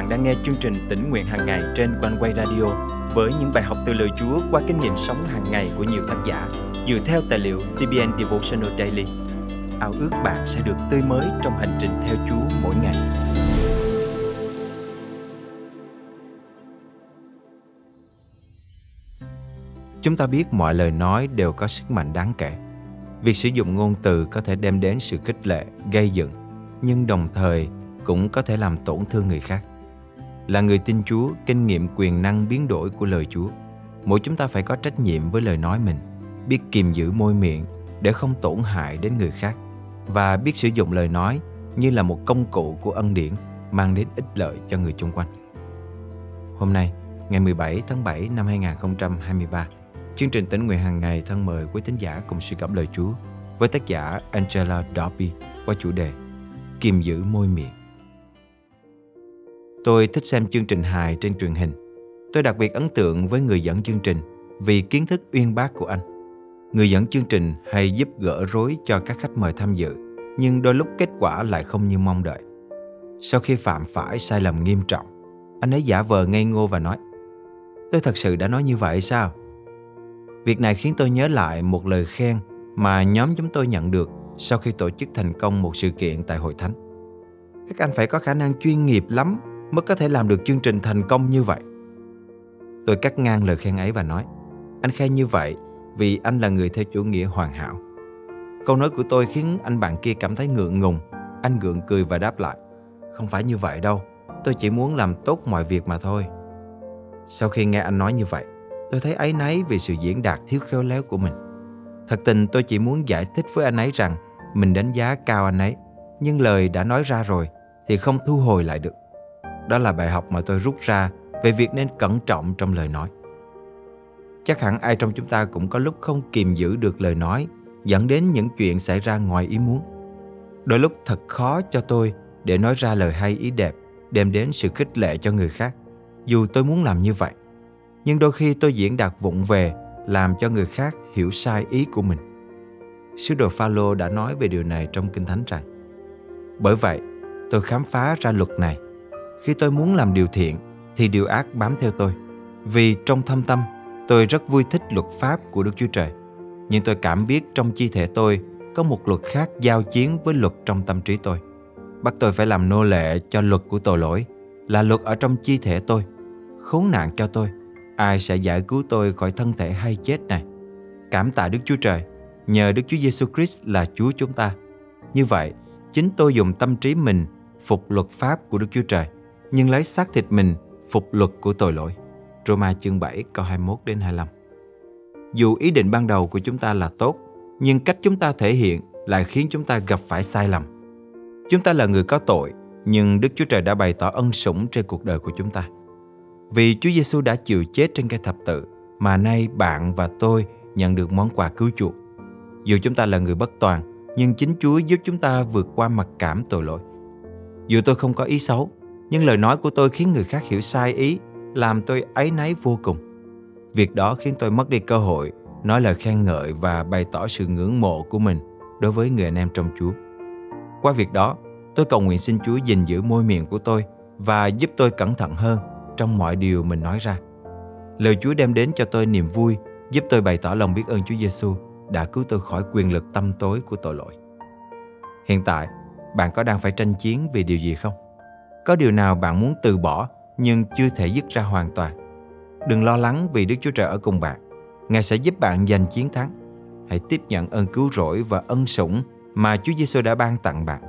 bạn đang nghe chương trình tỉnh nguyện hàng ngày trên quanh quay radio với những bài học từ lời Chúa qua kinh nghiệm sống hàng ngày của nhiều tác giả dựa theo tài liệu CBN Devotional Daily. Ao ước bạn sẽ được tươi mới trong hành trình theo Chúa mỗi ngày. Chúng ta biết mọi lời nói đều có sức mạnh đáng kể. Việc sử dụng ngôn từ có thể đem đến sự khích lệ, gây dựng, nhưng đồng thời cũng có thể làm tổn thương người khác. Là người tin Chúa, kinh nghiệm quyền năng biến đổi của lời Chúa, mỗi chúng ta phải có trách nhiệm với lời nói mình, biết kiềm giữ môi miệng để không tổn hại đến người khác và biết sử dụng lời nói như là một công cụ của ân điển mang đến ích lợi cho người chung quanh. Hôm nay, ngày 17 tháng 7 năm 2023, chương trình tỉnh nguyện hàng ngày thân mời quý tín giả cùng suy cảm lời Chúa với tác giả Angela Darby qua chủ đề Kiềm giữ môi miệng. Tôi thích xem chương trình hài trên truyền hình. Tôi đặc biệt ấn tượng với người dẫn chương trình vì kiến thức uyên bác của anh. Người dẫn chương trình hay giúp gỡ rối cho các khách mời tham dự, nhưng đôi lúc kết quả lại không như mong đợi. Sau khi phạm phải sai lầm nghiêm trọng, anh ấy giả vờ ngây ngô và nói Tôi thật sự đã nói như vậy sao? Việc này khiến tôi nhớ lại một lời khen mà nhóm chúng tôi nhận được sau khi tổ chức thành công một sự kiện tại hội thánh. Các anh phải có khả năng chuyên nghiệp lắm mới có thể làm được chương trình thành công như vậy. Tôi cắt ngang lời khen ấy và nói, anh khen như vậy vì anh là người theo chủ nghĩa hoàn hảo. Câu nói của tôi khiến anh bạn kia cảm thấy ngượng ngùng. Anh gượng cười và đáp lại, không phải như vậy đâu, tôi chỉ muốn làm tốt mọi việc mà thôi. Sau khi nghe anh nói như vậy, tôi thấy áy náy vì sự diễn đạt thiếu khéo léo của mình. Thật tình tôi chỉ muốn giải thích với anh ấy rằng mình đánh giá cao anh ấy, nhưng lời đã nói ra rồi thì không thu hồi lại được. Đó là bài học mà tôi rút ra về việc nên cẩn trọng trong lời nói. Chắc hẳn ai trong chúng ta cũng có lúc không kiềm giữ được lời nói dẫn đến những chuyện xảy ra ngoài ý muốn. Đôi lúc thật khó cho tôi để nói ra lời hay ý đẹp đem đến sự khích lệ cho người khác dù tôi muốn làm như vậy. Nhưng đôi khi tôi diễn đạt vụng về làm cho người khác hiểu sai ý của mình. Sứ đồ Phaolô đã nói về điều này trong Kinh Thánh rằng Bởi vậy, tôi khám phá ra luật này – khi tôi muốn làm điều thiện thì điều ác bám theo tôi. Vì trong thâm tâm, tôi rất vui thích luật pháp của Đức Chúa Trời. Nhưng tôi cảm biết trong chi thể tôi có một luật khác giao chiến với luật trong tâm trí tôi. Bắt tôi phải làm nô lệ cho luật của tội lỗi, là luật ở trong chi thể tôi. Khốn nạn cho tôi, ai sẽ giải cứu tôi khỏi thân thể hay chết này? Cảm tạ Đức Chúa Trời, nhờ Đức Chúa Giêsu Christ là Chúa chúng ta. Như vậy, chính tôi dùng tâm trí mình phục luật pháp của Đức Chúa Trời nhưng lấy xác thịt mình phục luật của tội lỗi. Roma chương 7 câu 21 đến 25. Dù ý định ban đầu của chúng ta là tốt, nhưng cách chúng ta thể hiện lại khiến chúng ta gặp phải sai lầm. Chúng ta là người có tội, nhưng Đức Chúa Trời đã bày tỏ ân sủng trên cuộc đời của chúng ta. Vì Chúa Giêsu đã chịu chết trên cây thập tự, mà nay bạn và tôi nhận được món quà cứu chuộc. Dù chúng ta là người bất toàn, nhưng chính Chúa giúp chúng ta vượt qua mặc cảm tội lỗi. Dù tôi không có ý xấu, nhưng lời nói của tôi khiến người khác hiểu sai ý, làm tôi áy náy vô cùng. Việc đó khiến tôi mất đi cơ hội nói lời khen ngợi và bày tỏ sự ngưỡng mộ của mình đối với người anh em trong Chúa. Qua việc đó, tôi cầu nguyện xin Chúa gìn giữ môi miệng của tôi và giúp tôi cẩn thận hơn trong mọi điều mình nói ra. Lời Chúa đem đến cho tôi niềm vui, giúp tôi bày tỏ lòng biết ơn Chúa Giêsu đã cứu tôi khỏi quyền lực tâm tối của tội lỗi. Hiện tại, bạn có đang phải tranh chiến vì điều gì không? Có điều nào bạn muốn từ bỏ nhưng chưa thể dứt ra hoàn toàn? Đừng lo lắng vì Đức Chúa Trời ở cùng bạn. Ngài sẽ giúp bạn giành chiến thắng. Hãy tiếp nhận ơn cứu rỗi và ân sủng mà Chúa Giêsu đã ban tặng bạn.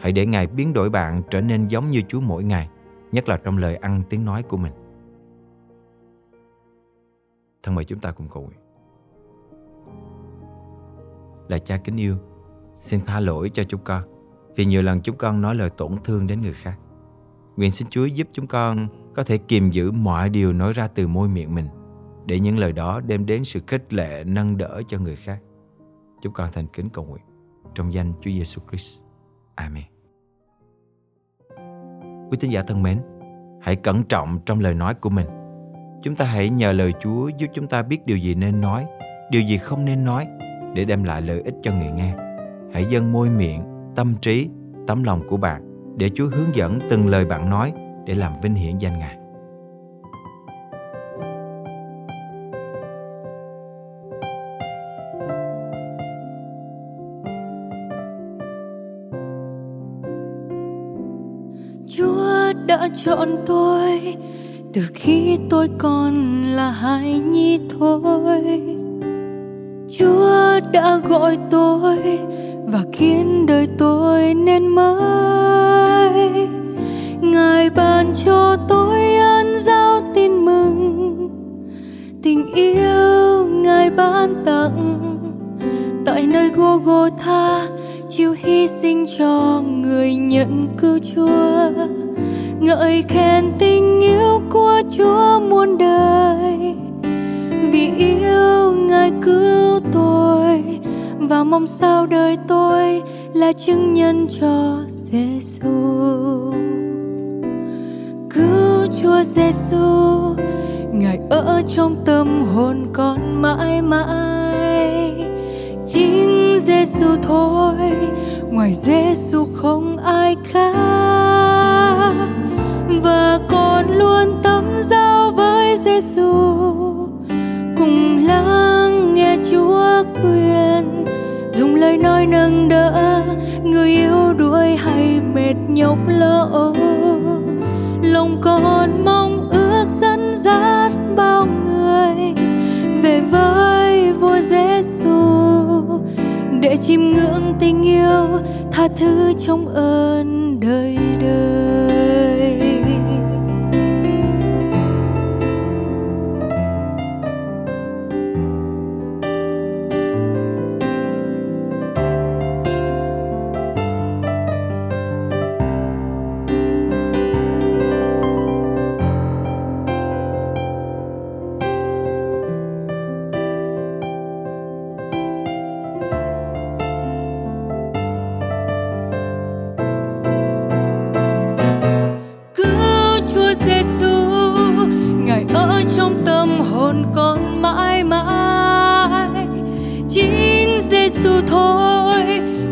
Hãy để Ngài biến đổi bạn trở nên giống như Chúa mỗi ngày, nhất là trong lời ăn tiếng nói của mình. Thân mời chúng ta cùng cầu nguyện. Là cha kính yêu, xin tha lỗi cho chúng con vì nhiều lần chúng con nói lời tổn thương đến người khác. Nguyện xin Chúa giúp chúng con có thể kiềm giữ mọi điều nói ra từ môi miệng mình để những lời đó đem đến sự khích lệ nâng đỡ cho người khác. Chúng con thành kính cầu nguyện trong danh Chúa Giêsu Christ. Amen. Quý tín giả thân mến, hãy cẩn trọng trong lời nói của mình. Chúng ta hãy nhờ lời Chúa giúp chúng ta biết điều gì nên nói, điều gì không nên nói để đem lại lợi ích cho người nghe. Hãy dâng môi miệng, tâm trí, tấm lòng của bạn để Chúa hướng dẫn từng lời bạn nói để làm vinh hiển danh Ngài. Chúa đã chọn tôi từ khi tôi còn là hài nhi thôi Chúa đã gọi tôi và khiến đời tôi nên mới gô Golgotha chịu hy sinh cho người nhận cứu Chúa. Ngợi khen tình yêu của Chúa muôn đời. Vì yêu Ngài cứu tôi, và mong sao đời tôi là chứng nhân cho Giêsu cứu Chúa Giêsu Ngài ở trong tâm hồn con mãi mãi. Chính Giêsu thôi, ngoài Giêsu không ai khác. Và con luôn tâm giao với Giêsu cùng lắng nghe Chúa khuyên. Dùng lời nói nâng đỡ, người yếu đuối hay mệt nhọc tình yêu tha thứ trong ơn đời.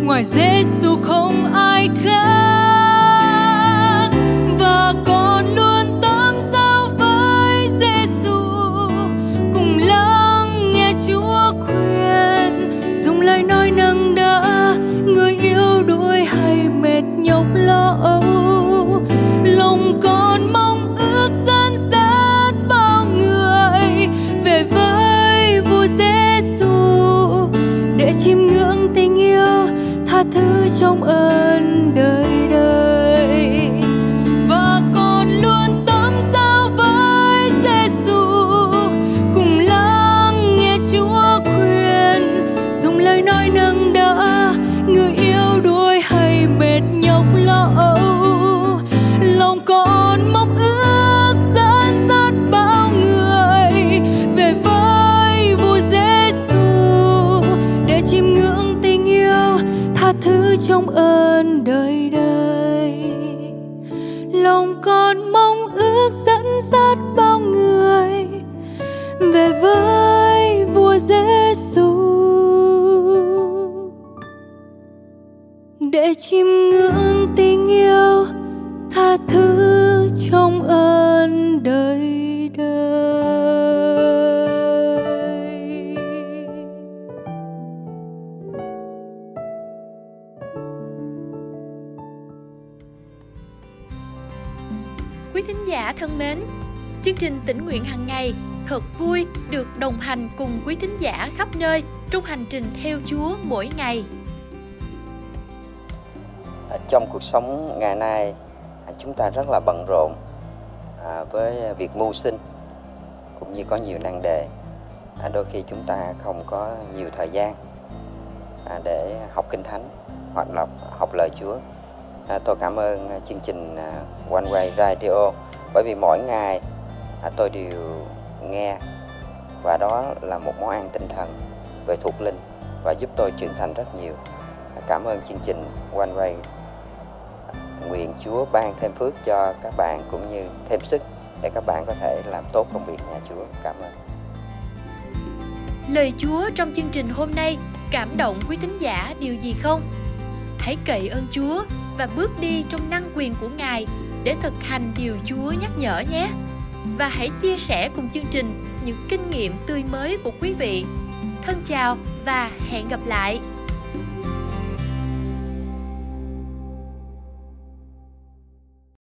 Ngoài Giêsu không ai khác để chiêm ngưỡng tình yêu tha thứ trong ơn đời đời Quý thính giả thân mến, chương trình tỉnh nguyện hàng ngày thật vui được đồng hành cùng quý thính giả khắp nơi trong hành trình theo Chúa mỗi ngày. Trong cuộc sống ngày nay à, chúng ta rất là bận rộn à, với việc mưu sinh cũng như có nhiều nan đề. À, đôi khi chúng ta không có nhiều thời gian à, để học kinh thánh hoặc là học lời Chúa. À, tôi cảm ơn chương trình à, One Way Radio bởi vì mỗi ngày à, tôi đều nghe và đó là một món ăn tinh thần về thuộc linh và giúp tôi trưởng thành rất nhiều. À, cảm ơn chương trình One Way nguyện Chúa ban thêm phước cho các bạn cũng như thêm sức để các bạn có thể làm tốt công việc nhà Chúa. Cảm ơn. Lời Chúa trong chương trình hôm nay cảm động quý thính giả điều gì không? Hãy cậy ơn Chúa và bước đi trong năng quyền của Ngài để thực hành điều Chúa nhắc nhở nhé. Và hãy chia sẻ cùng chương trình những kinh nghiệm tươi mới của quý vị. Thân chào và hẹn gặp lại.